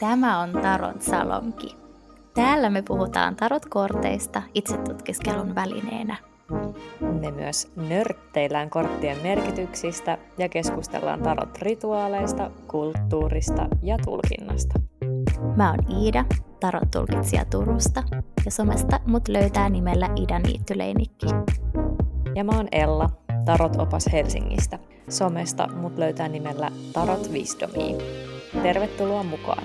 Tämä on Tarot Salonki. Täällä me puhutaan tarotkorteista itsetutkiskelun välineenä. Me myös nörtteillään korttien merkityksistä ja keskustellaan tarot-rituaaleista, kulttuurista ja tulkinnasta. Mä oon Iida, tarot-tulkitsija Turusta, ja somesta mut löytää nimellä Ida Niittyleinikki. Ja mä oon Ella, tarot-opas Helsingistä. Somesta mut löytää nimellä Tarot Wisdomia. Tervetuloa mukaan!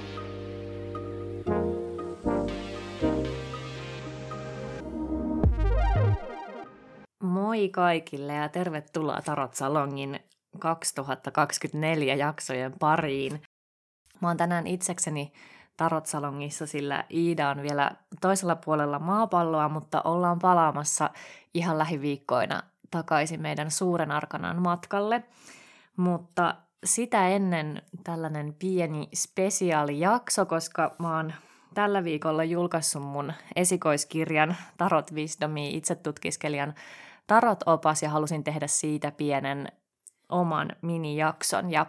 Moi kaikille ja tervetuloa Tarot Salongin 2024 jaksojen pariin. Mä oon tänään itsekseni Tarot Salongissa, sillä Iida on vielä toisella puolella maapalloa, mutta ollaan palaamassa ihan lähiviikkoina takaisin meidän suuren arkanan matkalle. Mutta sitä ennen tällainen pieni spesiaalijakso, koska mä oon tällä viikolla julkaissut mun esikoiskirjan Tarot Wisdomi itsetutkiskelijan Tarot-opas ja halusin tehdä siitä pienen oman minijakson. Ja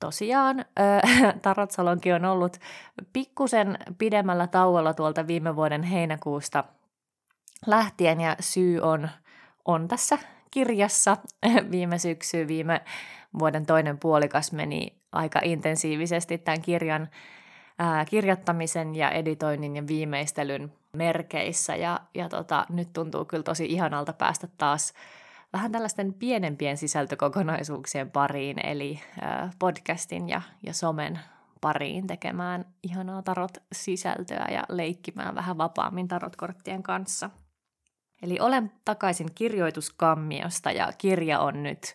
tosiaan äh, Tarot Salonki on ollut pikkusen pidemmällä tauolla tuolta viime vuoden heinäkuusta lähtien ja syy on, on tässä kirjassa viime syksy, viime vuoden toinen puolikas meni aika intensiivisesti tämän kirjan ää, kirjoittamisen ja editoinnin ja viimeistelyn merkeissä ja, ja tota, nyt tuntuu kyllä tosi ihanalta päästä taas vähän tällaisten pienempien sisältökokonaisuuksien pariin, eli ää, podcastin ja, ja somen pariin tekemään ihanaa tarot-sisältöä ja leikkimään vähän vapaammin tarotkorttien kanssa. Eli olen takaisin kirjoituskammiosta ja kirja on nyt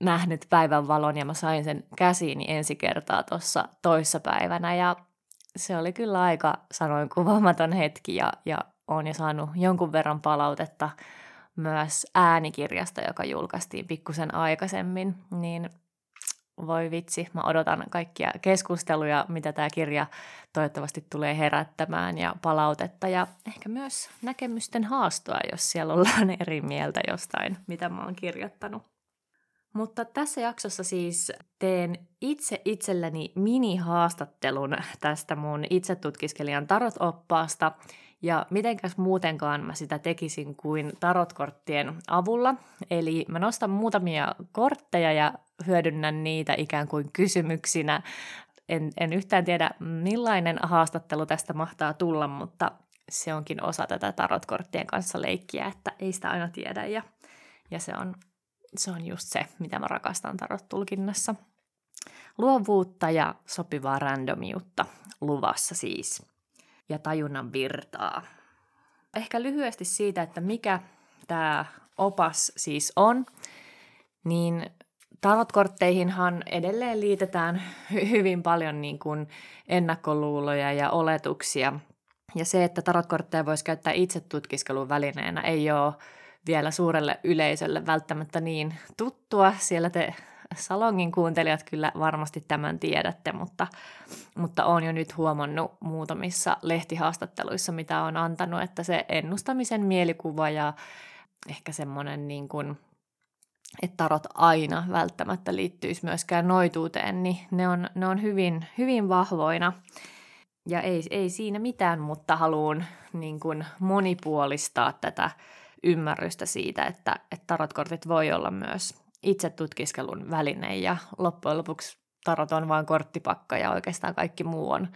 nähnyt päivän valon ja mä sain sen käsiini ensi kertaa tuossa toissa päivänä. Ja se oli kyllä aika sanoin kuvaamaton hetki ja, ja on jo saanut jonkun verran palautetta myös äänikirjasta, joka julkaistiin pikkusen aikaisemmin, niin voi vitsi, mä odotan kaikkia keskusteluja, mitä tämä kirja toivottavasti tulee herättämään ja palautetta ja ehkä myös näkemysten haastoa, jos siellä ollaan eri mieltä jostain, mitä mä oon kirjoittanut. Mutta tässä jaksossa siis teen itse itselleni mini-haastattelun tästä mun itsetutkiskelijan tarot-oppaasta ja mitenkäs muutenkaan mä sitä tekisin kuin tarotkorttien avulla. Eli mä nostan muutamia kortteja ja hyödynnän niitä ikään kuin kysymyksinä. En, en yhtään tiedä millainen haastattelu tästä mahtaa tulla, mutta se onkin osa tätä tarotkorttien kanssa leikkiä, että ei sitä aina tiedä ja, ja se on se on just se, mitä mä rakastan tarot-tulkinnassa. Luovuutta ja sopivaa randomiutta luvassa siis. Ja tajunnan virtaa. Ehkä lyhyesti siitä, että mikä tämä opas siis on, niin tarotkortteihinhan edelleen liitetään hyvin paljon niin kuin ennakkoluuloja ja oletuksia. Ja se, että tarotkortteja voisi käyttää itse tutkiskelun välineenä, ei ole vielä suurelle yleisölle välttämättä niin tuttua. Siellä te salongin kuuntelijat kyllä varmasti tämän tiedätte, mutta, mutta olen jo nyt huomannut muutamissa lehtihaastatteluissa, mitä on antanut, että se ennustamisen mielikuva ja ehkä semmoinen niin kuin, että tarot aina välttämättä liittyisi myöskään noituuteen, niin ne on, ne on hyvin, hyvin vahvoina. Ja ei, ei siinä mitään, mutta haluan niin kuin monipuolistaa tätä ymmärrystä siitä, että, että tarotkortit voi olla myös itse tutkiskelun väline ja loppujen lopuksi tarot on vain korttipakka ja oikeastaan kaikki muu on,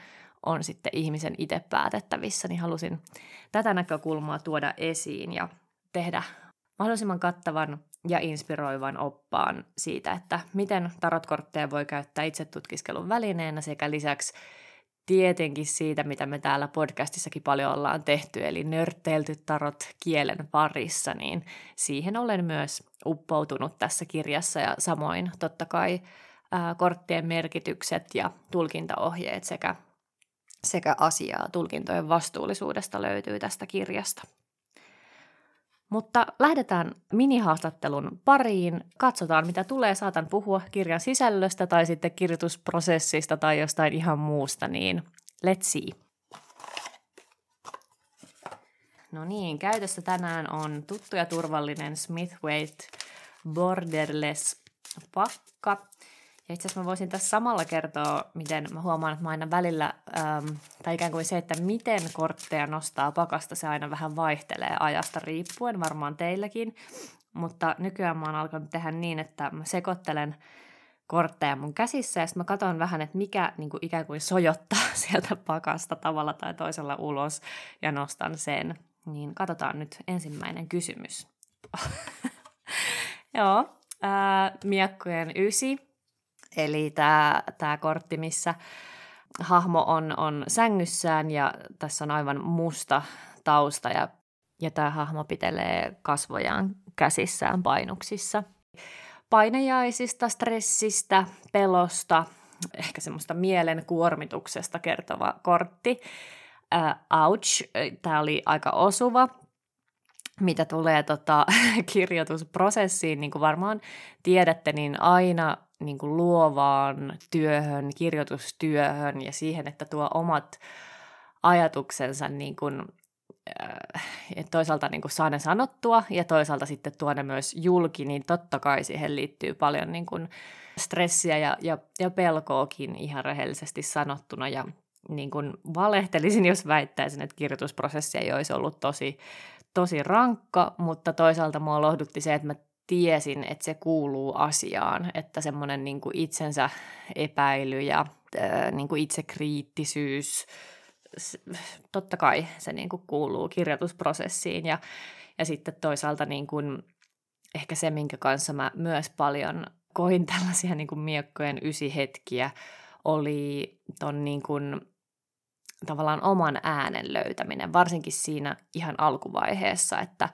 on sitten ihmisen itse päätettävissä, niin halusin tätä näkökulmaa tuoda esiin ja tehdä mahdollisimman kattavan ja inspiroivan oppaan siitä, että miten tarotkortteja voi käyttää itse tutkiskelun välineenä sekä lisäksi tietenkin siitä, mitä me täällä podcastissakin paljon ollaan tehty, eli nörtteilty tarot kielen parissa, niin siihen olen myös uppoutunut tässä kirjassa ja samoin totta kai ää, korttien merkitykset ja tulkintaohjeet sekä, sekä asiaa tulkintojen vastuullisuudesta löytyy tästä kirjasta. Mutta lähdetään minihaastattelun pariin. Katsotaan, mitä tulee. Saatan puhua kirjan sisällöstä tai sitten kirjoitusprosessista tai jostain ihan muusta, niin let's see. No niin, käytössä tänään on tuttu ja turvallinen Smith Borderless pakka. Ja itse asiassa mä voisin tässä samalla kertoa, miten mä huomaan, että mä aina välillä, äm, tai ikään kuin se, että miten kortteja nostaa pakasta, se aina vähän vaihtelee ajasta riippuen, varmaan teilläkin. Mutta nykyään mä oon alkanut tehdä niin, että mä sekoittelen kortteja mun käsissä ja sitten mä katson vähän, että mikä niin kuin ikään kuin sojottaa sieltä pakasta tavalla tai toisella ulos ja nostan sen. Niin katsotaan nyt ensimmäinen kysymys. Joo, ää, miekkojen ysi, eli tämä tää kortti, missä hahmo on, on sängyssään ja tässä on aivan musta tausta ja, ja tämä hahmo pitelee kasvojaan käsissään painuksissa. Painejaisista, stressistä, pelosta, ehkä semmoista mielen kuormituksesta kertova kortti. Uh, ouch, tämä oli aika osuva mitä tulee tota, kirjoitusprosessiin, niin kuin varmaan tiedätte, niin aina niin kuin luovaan työhön, kirjoitustyöhön ja siihen, että tuo omat ajatuksensa niin kuin, äh, toisaalta niin kuin saa ne sanottua ja toisaalta sitten tuoda ne myös julki, niin totta kai siihen liittyy paljon niin kuin stressiä ja, ja, ja pelkoakin ihan rehellisesti sanottuna. Ja niin kuin valehtelisin, jos väittäisin, että kirjoitusprosessi ei olisi ollut tosi tosi rankka, mutta toisaalta mua lohdutti se, että mä tiesin, että se kuuluu asiaan, että semmoinen niin kuin itsensä epäily ja äh, niin kuin itsekriittisyys, totta kai se niin kuin kuuluu kirjoitusprosessiin ja, ja sitten toisaalta niin kuin ehkä se, minkä kanssa mä myös paljon koin tällaisia niin kuin miekkojen ysihetkiä, oli ton niin kuin tavallaan oman äänen löytäminen, varsinkin siinä ihan alkuvaiheessa, että,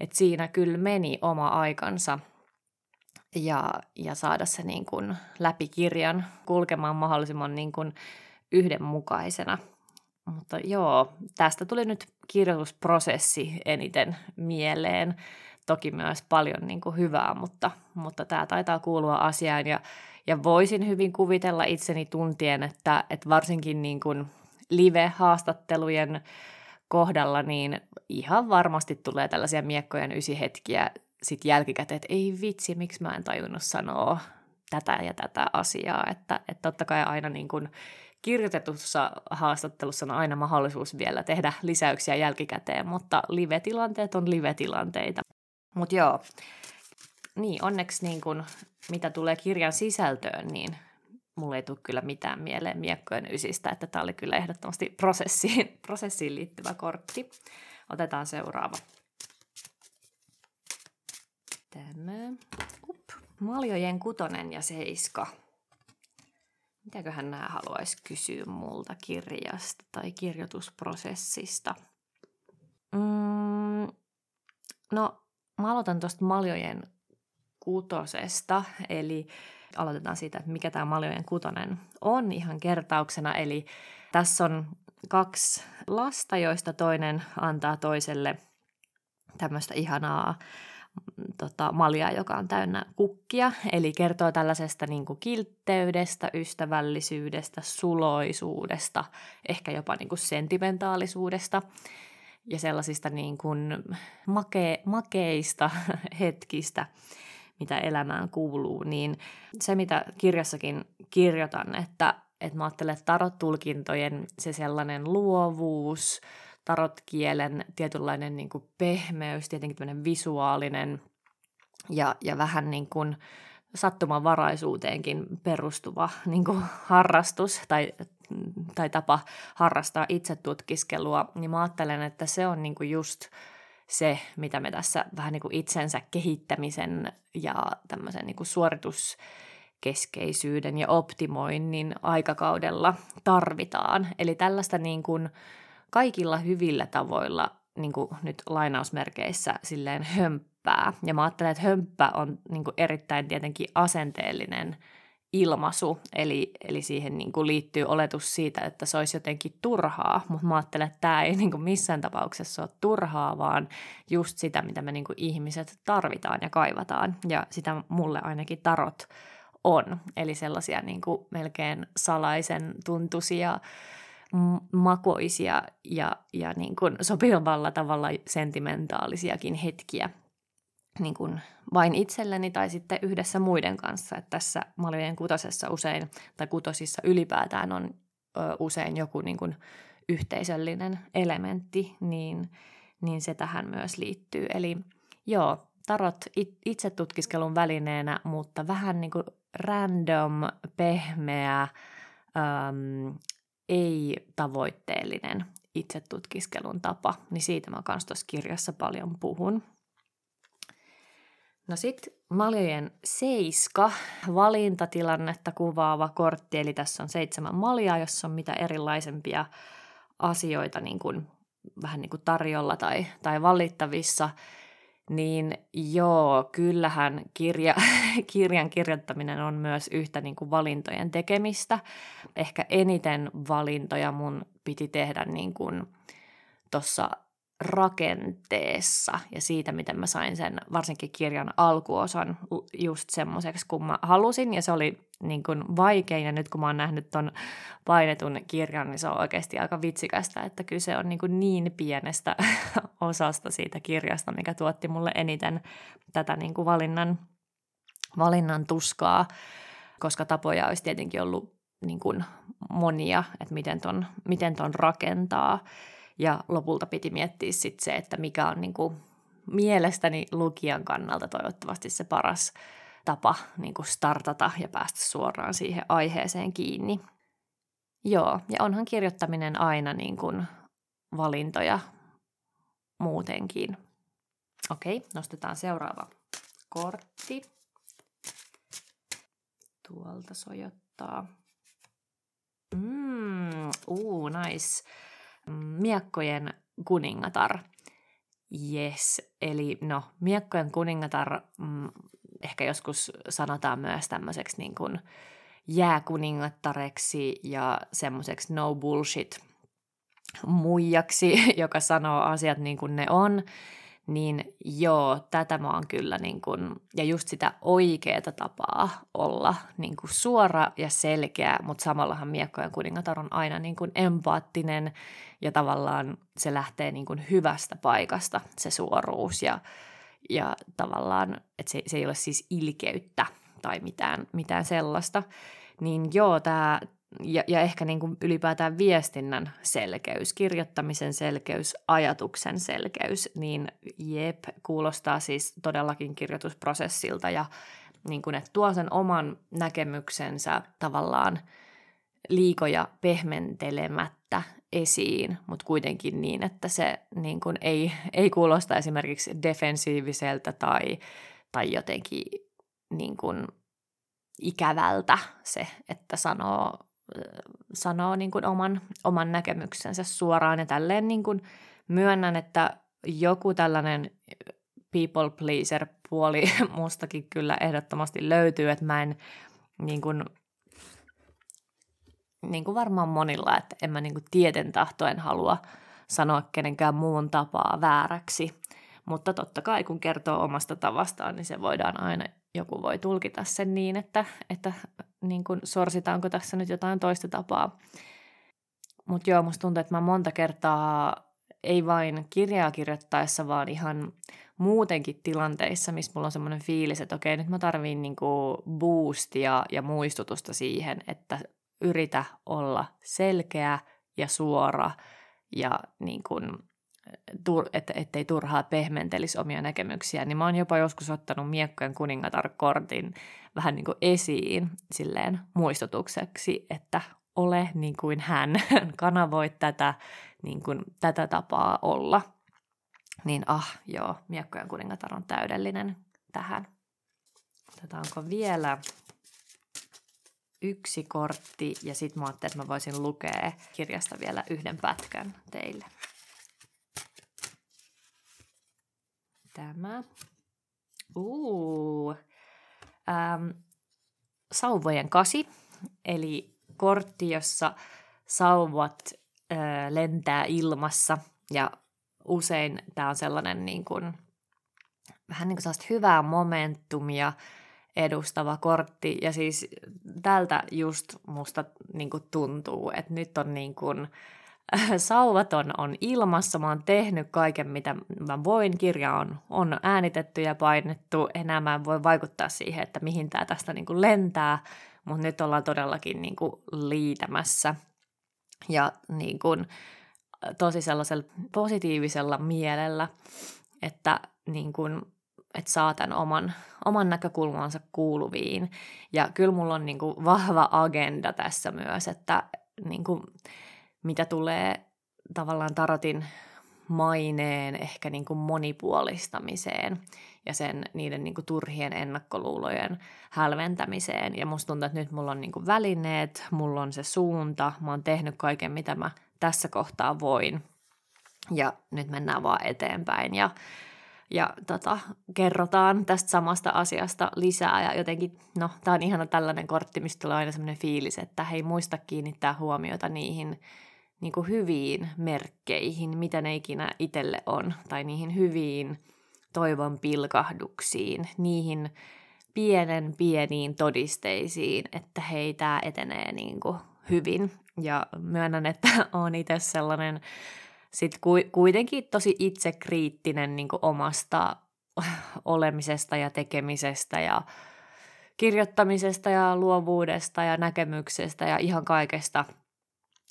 että siinä kyllä meni oma aikansa ja, ja saada se niin kuin läpi kirjan kulkemaan mahdollisimman niin kuin yhdenmukaisena. Mutta joo, tästä tuli nyt kirjoitusprosessi eniten mieleen. Toki myös paljon niin kuin hyvää, mutta, mutta tämä taitaa kuulua asiaan ja, ja voisin hyvin kuvitella itseni tuntien, että, että varsinkin niin kuin – live-haastattelujen kohdalla, niin ihan varmasti tulee tällaisia miekkojen ysihetkiä sitten jälkikäteen, että ei vitsi, miksi mä en tajunnut sanoa tätä ja tätä asiaa, että, että totta kai aina niin kuin kirjoitetussa haastattelussa on aina mahdollisuus vielä tehdä lisäyksiä jälkikäteen, mutta live-tilanteet on live-tilanteita. Mutta joo, niin onneksi niin kun, mitä tulee kirjan sisältöön, niin mulle ei tule kyllä mitään mieleen miekkojen ysistä, että tämä oli kyllä ehdottomasti prosessiin, prosessiin liittyvä kortti. Otetaan seuraava. Tämä. Up. Maljojen kutonen ja seiska. Mitäköhän nämä haluaisi kysyä multa kirjasta tai kirjoitusprosessista? Mm, no, mä aloitan tuosta maljojen kutosesta, eli aloitetaan siitä, että mikä tämä Maljojen kutonen on ihan kertauksena. Eli tässä on kaksi lasta, joista toinen antaa toiselle tämmöistä ihanaa tota, maljaa, joka on täynnä kukkia. Eli kertoo tällaisesta niin kuin kiltteydestä, ystävällisyydestä, suloisuudesta, ehkä jopa niin kuin sentimentaalisuudesta ja sellaisista niin kuin make, makeista hetkistä, mitä elämään kuuluu, niin se, mitä kirjassakin kirjoitan, että, että mä ajattelen, että tarot-tulkintojen se sellainen luovuus, tarotkielen tietynlainen niin kuin pehmeys, tietenkin tämmöinen visuaalinen ja, ja vähän niin kuin sattumanvaraisuuteenkin perustuva niin kuin harrastus tai, tai tapa harrastaa itsetutkiskelua, niin mä ajattelen, että se on niin kuin just se, mitä me tässä vähän niin kuin itsensä kehittämisen ja tämmöisen niin kuin suorituskeskeisyyden ja optimoinnin aikakaudella tarvitaan. Eli tällaista niin kuin kaikilla hyvillä tavoilla niin kuin nyt lainausmerkeissä silleen hömppää. Ja mä ajattelen, että hömppä on niin kuin erittäin tietenkin asenteellinen – ilmaisu, eli, eli siihen niin kuin liittyy oletus siitä, että se olisi jotenkin turhaa, mutta mä ajattelen, että tämä ei niin kuin missään tapauksessa ole turhaa, vaan just sitä, mitä me niin kuin ihmiset tarvitaan ja kaivataan, ja sitä mulle ainakin tarot on, eli sellaisia niin kuin melkein salaisen tuntuisia, makoisia ja, ja niin kuin sopivalla tavalla sentimentaalisiakin hetkiä, niin kuin vain itselleni tai sitten yhdessä muiden kanssa. Että tässä maljojen kutosessa usein, tai kutosissa ylipäätään on ö, usein joku niin kuin yhteisöllinen elementti, niin, niin se tähän myös liittyy. Eli joo, tarot itse tutkiskelun välineenä, mutta vähän niin kuin random, pehmeä, äm, ei-tavoitteellinen itsetutkiskelun tapa, niin siitä mä kanssa tuossa kirjassa paljon puhun. No sitten maljojen seiska, valintatilannetta kuvaava kortti, eli tässä on seitsemän maljaa, jossa on mitä erilaisempia asioita niin kuin, vähän niin kuin tarjolla tai, tai valittavissa, niin joo, kyllähän kirja, kirjan kirjoittaminen on myös yhtä niin kuin valintojen tekemistä. Ehkä eniten valintoja mun piti tehdä niin kuin tuossa rakenteessa ja siitä, miten mä sain sen varsinkin kirjan alkuosan just semmoiseksi, kun mä halusin. Ja se oli niin kuin vaikein ja nyt kun mä oon nähnyt ton painetun kirjan, niin se on oikeasti aika vitsikästä, että kyse on niin, kuin niin pienestä osasta siitä kirjasta, mikä tuotti mulle eniten tätä niin kuin valinnan, valinnan tuskaa, koska tapoja olisi tietenkin ollut niin kuin monia, että miten ton, miten ton rakentaa. Ja lopulta piti miettiä sit se, että mikä on niin mielestäni lukijan kannalta toivottavasti se paras tapa niin startata ja päästä suoraan siihen aiheeseen kiinni. Joo, ja onhan kirjoittaminen aina niin kuin valintoja muutenkin. Okei, nostetaan seuraava kortti. Tuolta sojottaa. Mm, uu, nice. Miekkojen kuningatar. Yes, eli no, miekkojen kuningatar mm, ehkä joskus sanotaan myös tämmöiseksi niin kuin jääkuningattareksi ja semmoiseksi no bullshit muijaksi, joka sanoo asiat niin kuin ne on, niin joo, tätä mä oon kyllä niin kuin, ja just sitä oikeaa tapaa olla niin kuin suora ja selkeä, mutta samallahan miekkojen kuningatar on aina niin kuin empaattinen ja tavallaan se lähtee niin kuin hyvästä paikasta se suoruus ja, ja tavallaan, että se, se ei ole siis ilkeyttä tai mitään, mitään sellaista, niin joo, tämä ja, ja ehkä niin kuin ylipäätään viestinnän selkeys, kirjoittamisen selkeys, ajatuksen selkeys, niin jep, kuulostaa siis todellakin kirjoitusprosessilta ja niin kuin, että tuo sen oman näkemyksensä tavallaan liikoja pehmentelemättä esiin, mutta kuitenkin niin, että se niin kuin ei, ei kuulosta esimerkiksi defensiiviseltä tai, tai jotenkin niin kuin ikävältä se, että sanoo sanoo niin kuin oman, oman näkemyksensä suoraan ja tälleen niin kuin myönnän, että joku tällainen people pleaser puoli mustakin kyllä ehdottomasti löytyy, että mä en niin kuin, niin kuin varmaan monilla, että en mä niin kuin tieten tahtoen halua sanoa kenenkään muun tapaa vääräksi. Mutta totta kai kun kertoo omasta tavastaan, niin se voidaan aina, joku voi tulkita sen niin, että, että niin kuin sorsitaanko tässä nyt jotain toista tapaa. Mutta joo, musta tuntuu, että mä monta kertaa ei vain kirjaa kirjoittaessa, vaan ihan muutenkin tilanteissa, missä mulla on semmoinen fiilis, että okei, nyt mä tarviin niinku boostia ja muistutusta siihen, että yritä olla selkeä ja suora ja niin kuin että ettei turhaa pehmentelisi omia näkemyksiä, niin mä oon jopa joskus ottanut miekkojen kuningatar-kortin vähän niin kuin esiin silleen muistutukseksi, että ole niin kuin hän, kanavoi tätä, niin kuin, tätä tapaa olla. Niin ah, joo, miekkojen kuningatar on täydellinen tähän. Otetaanko vielä yksi kortti ja sitten mä ajattelin, että mä voisin lukea kirjasta vielä yhden pätkän teille. Tämä. Uu. Ähm, sauvojen kasi, eli kortti, jossa sauvat äh, lentää ilmassa ja usein tämä on sellainen niin kuin, vähän niin kuin hyvää momentumia edustava kortti ja siis tältä just musta niin kuin tuntuu, että nyt on niin kuin, sauvat on, on ilmassa, mä oon tehnyt kaiken, mitä mä voin. Kirja on, on äänitetty ja painettu. Enää mä en voi vaikuttaa siihen, että mihin tämä tästä niin kuin lentää, mutta nyt ollaan todellakin niin kuin liitämässä. Ja niin kuin, tosi sellaisella positiivisella mielellä, että niin kuin, että saa tämän oman, oman näkökulmansa kuuluviin. Ja kyllä mulla on niin vahva agenda tässä myös, että niin kuin, mitä tulee tavallaan tarotin maineen ehkä niin kuin monipuolistamiseen ja sen niiden niin kuin turhien ennakkoluulojen hälventämiseen. Ja musta tuntuu, että nyt mulla on niin kuin välineet, mulla on se suunta, mä oon tehnyt kaiken, mitä mä tässä kohtaa voin. Ja nyt mennään vaan eteenpäin ja, ja tota, kerrotaan tästä samasta asiasta lisää. Ja jotenkin, no, tämä on ihana tällainen kortti, mistä tulee aina sellainen fiilis, että hei, muista kiinnittää huomiota niihin niin kuin hyviin merkkeihin, mitä ne ikinä itselle on, tai niihin hyviin toivon pilkahduksiin, niihin pienen pieniin todisteisiin, että hei, tämä etenee niin kuin hyvin. Ja myönnän, että on itse sellainen sit kuitenkin tosi itsekriittinen niin omasta olemisesta ja tekemisestä ja kirjoittamisesta ja luovuudesta ja näkemyksestä ja ihan kaikesta –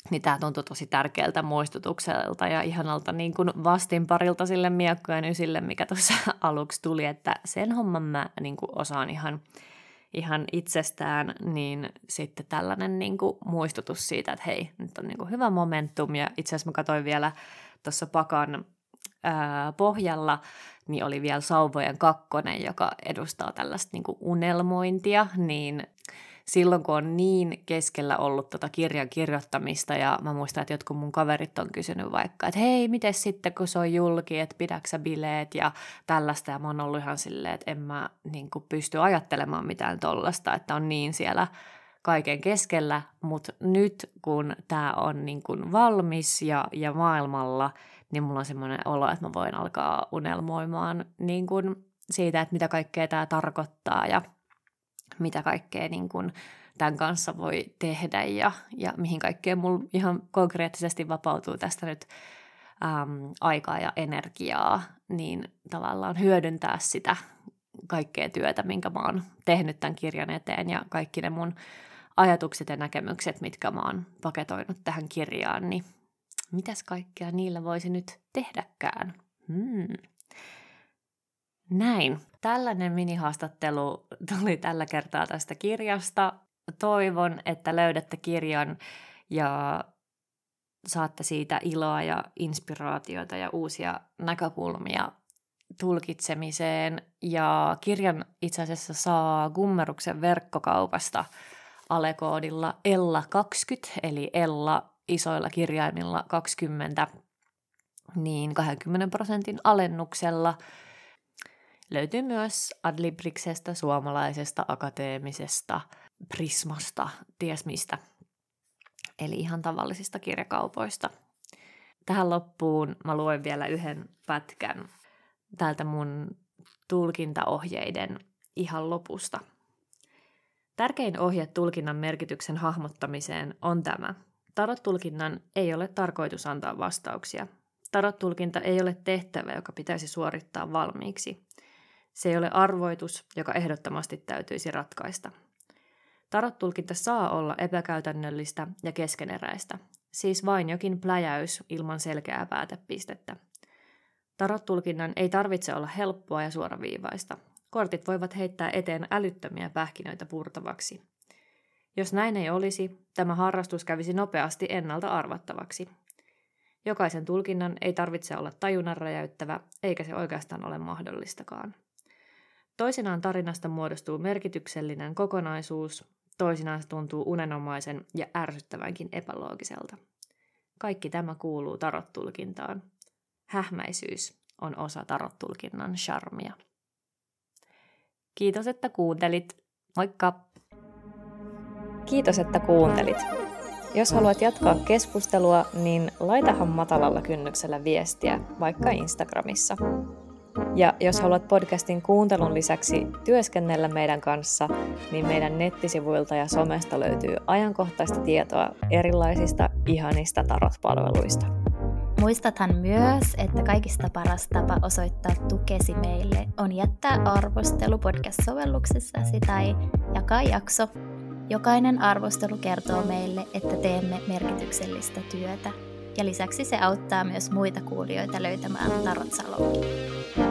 niin tämä tuntui tosi tärkeältä muistutukselta ja ihanalta niin kuin vastinparilta sille miekkojen ysille, mikä tuossa aluksi tuli, että sen homman mä niin kuin osaan ihan, ihan itsestään, niin sitten tällainen niin kuin muistutus siitä, että hei, nyt on niin kuin hyvä momentum. Ja itse asiassa mä katsoin vielä tuossa pakan ää, pohjalla, niin oli vielä Sauvojen kakkonen, joka edustaa tällaista niin kuin unelmointia, niin silloin, kun on niin keskellä ollut tota kirjan kirjoittamista ja mä muistan, että jotkut mun kaverit on kysynyt vaikka, että hei, miten sitten, kun se on julki, että pidäksä bileet ja tällaista. Ja mä oon ollut ihan silleen, että en mä niin kuin pysty ajattelemaan mitään tollasta, että on niin siellä kaiken keskellä, mutta nyt kun tämä on niin kuin valmis ja, ja maailmalla, niin mulla on semmoinen olo, että mä voin alkaa unelmoimaan niin kuin siitä, että mitä kaikkea tämä tarkoittaa. Ja mitä kaikkea niin kuin tämän kanssa voi tehdä ja, ja mihin kaikkeen mulla ihan konkreettisesti vapautuu tästä nyt äm, aikaa ja energiaa, niin tavallaan hyödyntää sitä kaikkea työtä, minkä mä oon tehnyt tämän kirjan eteen ja kaikki ne mun ajatukset ja näkemykset, mitkä mä oon paketoinut tähän kirjaan, niin mitäs kaikkea niillä voisi nyt tehdäkään? Hmm. Näin. Tällainen minihaastattelu tuli tällä kertaa tästä kirjasta. Toivon, että löydätte kirjan ja saatte siitä iloa ja inspiraatiota ja uusia näkökulmia tulkitsemiseen. Ja kirjan itse asiassa saa Gummeruksen verkkokaupasta alekoodilla Ella20, eli Ella isoilla kirjaimilla 20, niin 20 prosentin alennuksella – löytyy myös Adlibriksestä, suomalaisesta akateemisesta Prismasta, ties mistä. Eli ihan tavallisista kirjakaupoista. Tähän loppuun mä luen vielä yhden pätkän täältä mun tulkintaohjeiden ihan lopusta. Tärkein ohje tulkinnan merkityksen hahmottamiseen on tämä. Tarot-tulkinnan ei ole tarkoitus antaa vastauksia. Tarot-tulkinta ei ole tehtävä, joka pitäisi suorittaa valmiiksi. Se ei ole arvoitus, joka ehdottomasti täytyisi ratkaista. Tarot-tulkinta saa olla epäkäytännöllistä ja keskeneräistä, siis vain jokin pläjäys ilman selkeää päätepistettä. Tarot-tulkinnan ei tarvitse olla helppoa ja suoraviivaista. Kortit voivat heittää eteen älyttömiä pähkinöitä purtavaksi. Jos näin ei olisi, tämä harrastus kävisi nopeasti ennalta arvattavaksi. Jokaisen tulkinnan ei tarvitse olla tajunnan räjäyttävä, eikä se oikeastaan ole mahdollistakaan. Toisinaan tarinasta muodostuu merkityksellinen kokonaisuus, toisinaan se tuntuu unenomaisen ja ärsyttävänkin epäloogiselta. Kaikki tämä kuuluu tarottulkintaan. Hähmäisyys on osa tarottulkinnan charmia. Kiitos, että kuuntelit. Moikka! Kiitos, että kuuntelit. Jos haluat jatkaa keskustelua, niin laitahan matalalla kynnyksellä viestiä, vaikka Instagramissa. Ja jos haluat podcastin kuuntelun lisäksi työskennellä meidän kanssa, niin meidän nettisivuilta ja somesta löytyy ajankohtaista tietoa erilaisista ihanista tarot-palveluista. Muistathan myös, että kaikista paras tapa osoittaa tukesi meille on jättää arvostelu podcast-sovelluksessasi tai jakaa jakso. Jokainen arvostelu kertoo meille, että teemme merkityksellistä työtä. Ja lisäksi se auttaa myös muita kuulijoita löytämään Tarot Salonkin.